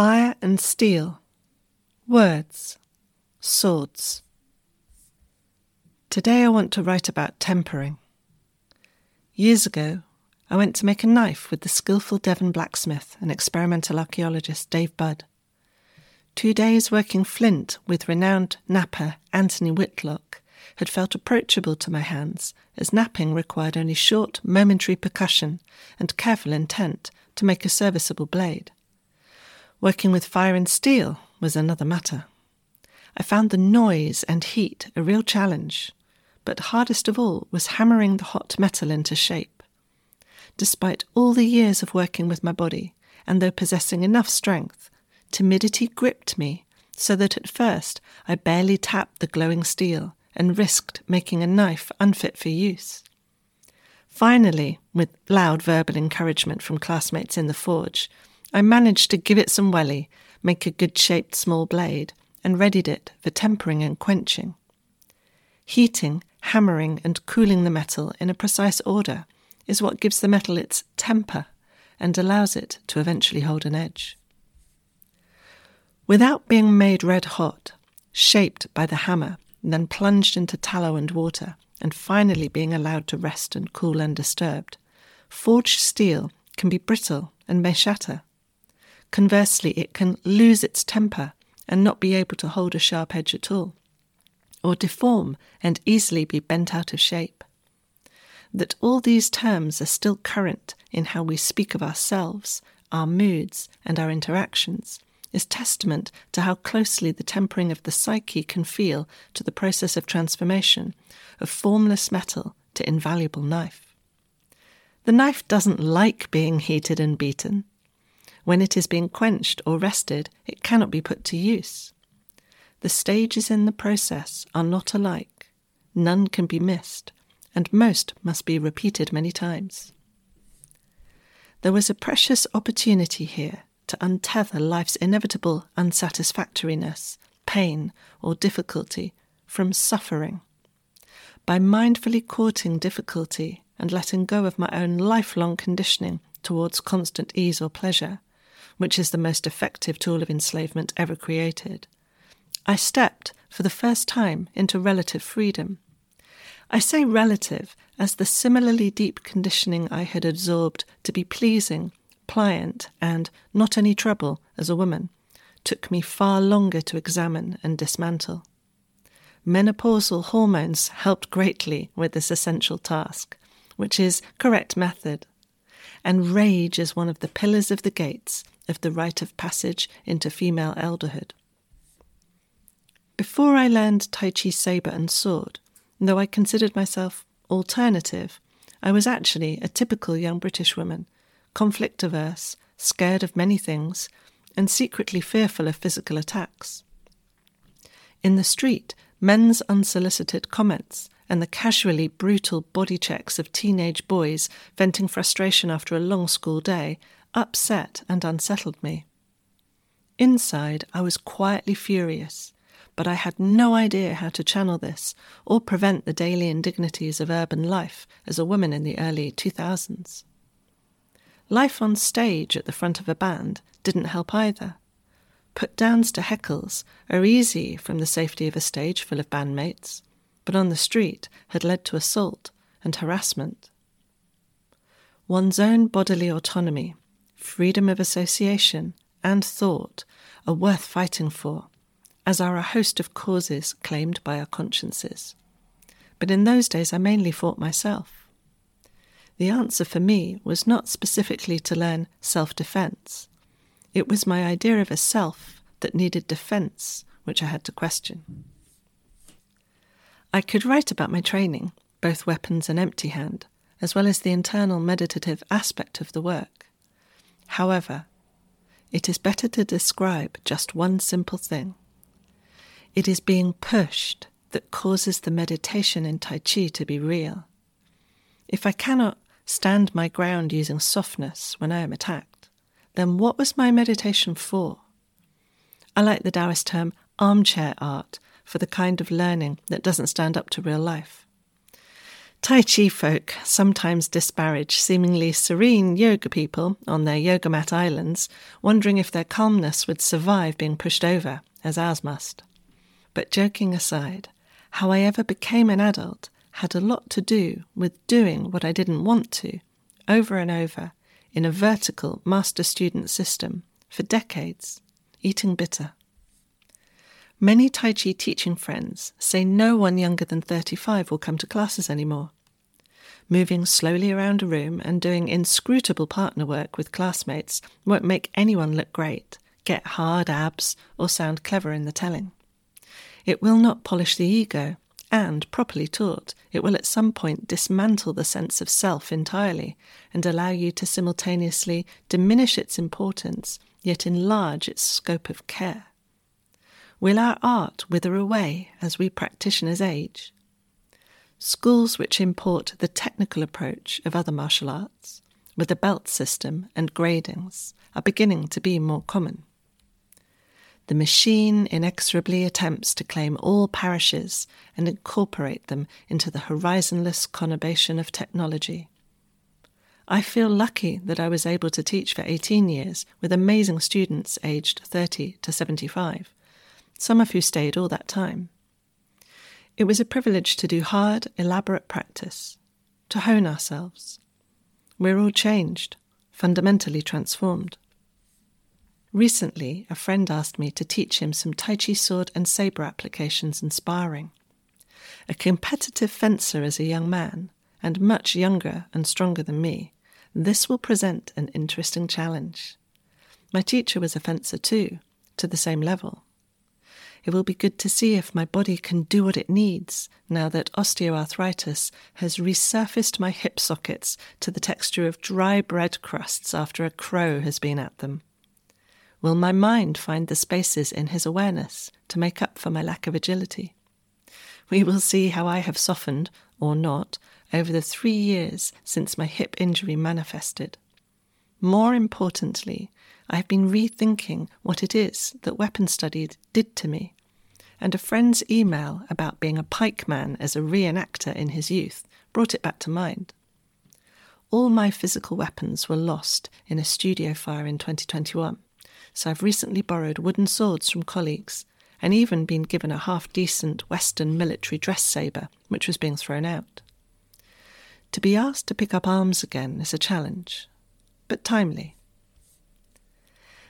Fire and steel. Words. Swords. Today I want to write about tempering. Years ago, I went to make a knife with the skillful Devon blacksmith and experimental archaeologist Dave Budd. Two days working flint with renowned knapper Anthony Whitlock had felt approachable to my hands, as knapping required only short, momentary percussion and careful intent to make a serviceable blade. Working with fire and steel was another matter. I found the noise and heat a real challenge, but hardest of all was hammering the hot metal into shape. Despite all the years of working with my body, and though possessing enough strength, timidity gripped me so that at first I barely tapped the glowing steel and risked making a knife unfit for use. Finally, with loud verbal encouragement from classmates in the forge, I managed to give it some welly, make a good shaped small blade, and readied it for tempering and quenching. Heating, hammering, and cooling the metal in a precise order is what gives the metal its temper and allows it to eventually hold an edge. Without being made red hot, shaped by the hammer, then plunged into tallow and water, and finally being allowed to rest and cool undisturbed, forged steel can be brittle and may shatter. Conversely, it can lose its temper and not be able to hold a sharp edge at all, or deform and easily be bent out of shape. That all these terms are still current in how we speak of ourselves, our moods, and our interactions is testament to how closely the tempering of the psyche can feel to the process of transformation of formless metal to invaluable knife. The knife doesn't like being heated and beaten. When it is being quenched or rested, it cannot be put to use. The stages in the process are not alike, none can be missed, and most must be repeated many times. There was a precious opportunity here to untether life's inevitable unsatisfactoriness, pain, or difficulty from suffering. By mindfully courting difficulty and letting go of my own lifelong conditioning towards constant ease or pleasure, which is the most effective tool of enslavement ever created, I stepped for the first time into relative freedom. I say relative as the similarly deep conditioning I had absorbed to be pleasing, pliant, and not any trouble as a woman took me far longer to examine and dismantle. Menopausal hormones helped greatly with this essential task, which is correct method. And rage is one of the pillars of the gates of the rite of passage into female elderhood. Before I learned Tai Chi sabre and sword, though I considered myself alternative, I was actually a typical young British woman, conflict averse, scared of many things, and secretly fearful of physical attacks. In the street, men's unsolicited comments and the casually brutal body checks of teenage boys venting frustration after a long school day upset and unsettled me. Inside, I was quietly furious, but I had no idea how to channel this or prevent the daily indignities of urban life as a woman in the early 2000s. Life on stage at the front of a band didn't help either. Put downs to heckles are easy from the safety of a stage full of bandmates, but on the street had led to assault and harassment. One's own bodily autonomy freedom of association, and thought are worth fighting for, as are a host of causes claimed by our consciences. But in those days I mainly fought myself. The answer for me was not specifically to learn self defense. It was my idea of a self that needed defense which I had to question. I could write about my training, both weapons and empty hand, as well as the internal meditative aspect of the work. However, it is better to describe just one simple thing. It is being pushed that causes the meditation in Tai Chi to be real. If I cannot stand my ground using softness when I am attacked, then what was my meditation for? I like the Taoist term armchair art for the kind of learning that doesn't stand up to real life. Tai Chi folk sometimes disparage seemingly serene yoga people on their yoga mat islands, wondering if their calmness would survive being pushed over, as ours must. But joking aside, how I ever became an adult had a lot to do with doing what I didn't want to, over and over, in a vertical master student system for decades, eating bitter. Many Tai Chi teaching friends say no one younger than 35 will come to classes anymore. Moving slowly around a room and doing inscrutable partner work with classmates won't make anyone look great, get hard abs, or sound clever in the telling. It will not polish the ego, and, properly taught, it will at some point dismantle the sense of self entirely and allow you to simultaneously diminish its importance, yet enlarge its scope of care. Will our art wither away as we practitioners age? Schools which import the technical approach of other martial arts, with a belt system and gradings, are beginning to be more common. The machine inexorably attempts to claim all parishes and incorporate them into the horizonless conurbation of technology. I feel lucky that I was able to teach for 18 years with amazing students aged 30 to 75 some of who stayed all that time. It was a privilege to do hard, elaborate practice, to hone ourselves. We're all changed, fundamentally transformed. Recently, a friend asked me to teach him some Tai Chi sword and sabre applications and sparring. A competitive fencer as a young man, and much younger and stronger than me, this will present an interesting challenge. My teacher was a fencer too, to the same level. It will be good to see if my body can do what it needs now that osteoarthritis has resurfaced my hip sockets to the texture of dry bread crusts after a crow has been at them. Will my mind find the spaces in his awareness to make up for my lack of agility? We will see how I have softened, or not, over the three years since my hip injury manifested. More importantly, I have been rethinking what it is that weapon study did to me. And a friend's email about being a pikeman as a reenactor in his youth brought it back to mind. All my physical weapons were lost in a studio fire in 2021, so I've recently borrowed wooden swords from colleagues and even been given a half decent Western military dress sabre, which was being thrown out. To be asked to pick up arms again is a challenge, but timely.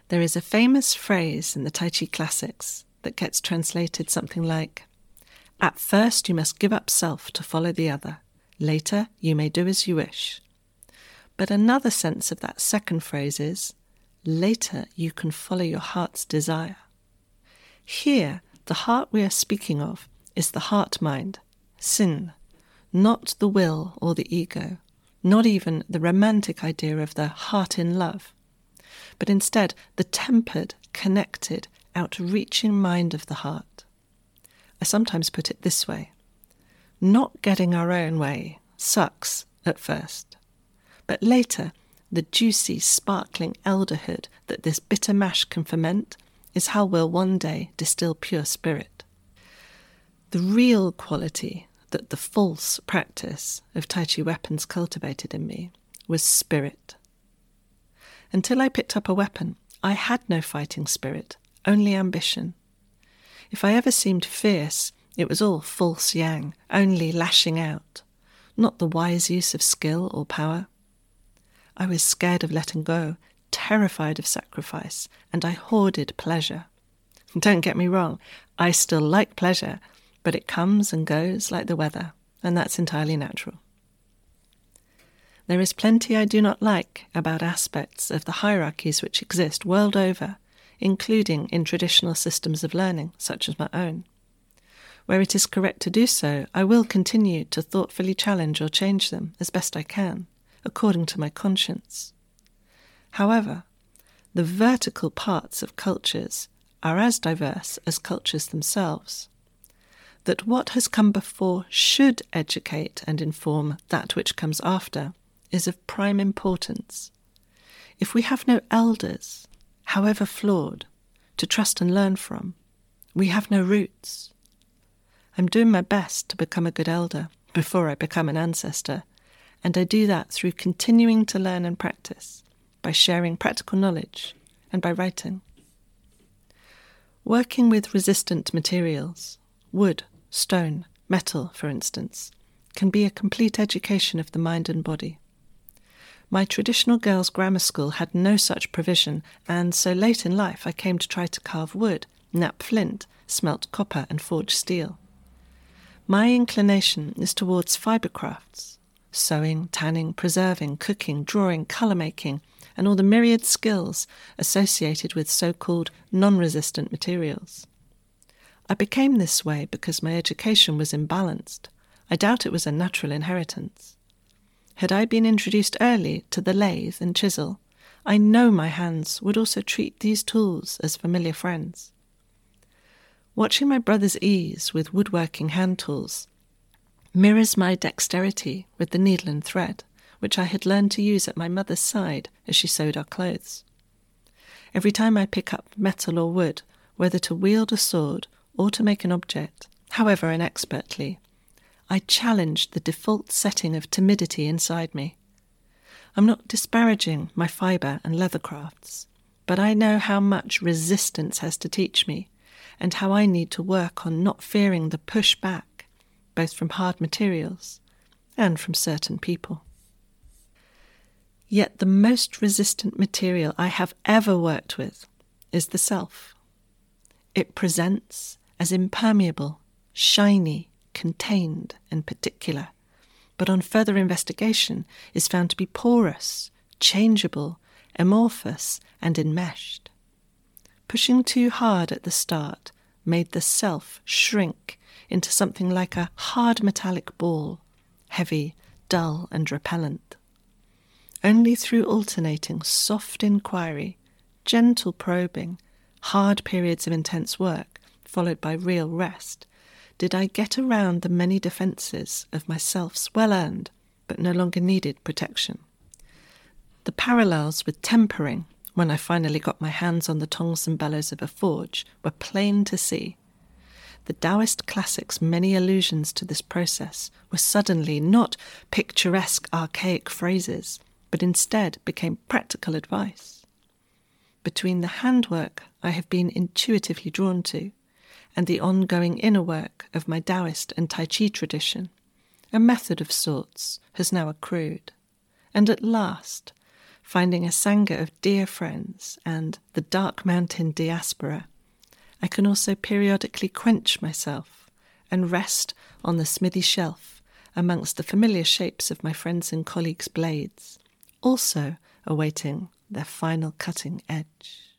There is a famous phrase in the Tai Chi classics that gets translated something like At first, you must give up self to follow the other. Later, you may do as you wish. But another sense of that second phrase is Later, you can follow your heart's desire. Here, the heart we are speaking of is the heart mind, xin, not the will or the ego, not even the romantic idea of the heart in love but instead the tempered, connected, outreaching mind of the heart. I sometimes put it this way not getting our own way sucks at first, but later, the juicy, sparkling elderhood that this bitter mash can ferment is how we'll one day distill pure spirit. The real quality that the false practice of Tai Chi weapons cultivated in me was spirit. Until I picked up a weapon, I had no fighting spirit, only ambition. If I ever seemed fierce, it was all false yang, only lashing out, not the wise use of skill or power. I was scared of letting go, terrified of sacrifice, and I hoarded pleasure. Don't get me wrong, I still like pleasure, but it comes and goes like the weather, and that's entirely natural. There is plenty I do not like about aspects of the hierarchies which exist world over, including in traditional systems of learning, such as my own. Where it is correct to do so, I will continue to thoughtfully challenge or change them as best I can, according to my conscience. However, the vertical parts of cultures are as diverse as cultures themselves. That what has come before should educate and inform that which comes after is of prime importance. If we have no elders, however flawed, to trust and learn from, we have no roots. I'm doing my best to become a good elder, before I become an ancestor, and I do that through continuing to learn and practice, by sharing practical knowledge, and by writing. Working with resistant materials, wood, stone, metal, for instance, can be a complete education of the mind and body. My traditional girls' grammar school had no such provision, and so late in life I came to try to carve wood, knap flint, smelt copper, and forge steel. My inclination is towards fibre crafts sewing, tanning, preserving, cooking, drawing, colour making, and all the myriad skills associated with so called non resistant materials. I became this way because my education was imbalanced. I doubt it was a natural inheritance. Had I been introduced early to the lathe and chisel, I know my hands would also treat these tools as familiar friends. Watching my brother's ease with woodworking hand tools mirrors my dexterity with the needle and thread, which I had learned to use at my mother's side as she sewed our clothes. Every time I pick up metal or wood, whether to wield a sword or to make an object, however inexpertly, I challenged the default setting of timidity inside me. I'm not disparaging my fibre and leather crafts, but I know how much resistance has to teach me and how I need to work on not fearing the push back, both from hard materials and from certain people. Yet the most resistant material I have ever worked with is the self. It presents as impermeable, shiny, contained and particular, but on further investigation is found to be porous, changeable, amorphous, and enmeshed. Pushing too hard at the start made the self shrink into something like a hard metallic ball, heavy, dull, and repellent. Only through alternating soft inquiry, gentle probing, hard periods of intense work, followed by real rest, did I get around the many defences of myself's well earned but no longer needed protection. The parallels with tempering, when I finally got my hands on the tongs and bellows of a forge, were plain to see. The Taoist classics' many allusions to this process were suddenly not picturesque archaic phrases, but instead became practical advice. Between the handwork I have been intuitively drawn to and the ongoing inner work of my Taoist and Tai Chi tradition, a method of sorts has now accrued. And at last, finding a Sangha of dear friends and the dark mountain diaspora, I can also periodically quench myself and rest on the smithy shelf amongst the familiar shapes of my friends' and colleagues' blades, also awaiting their final cutting edge.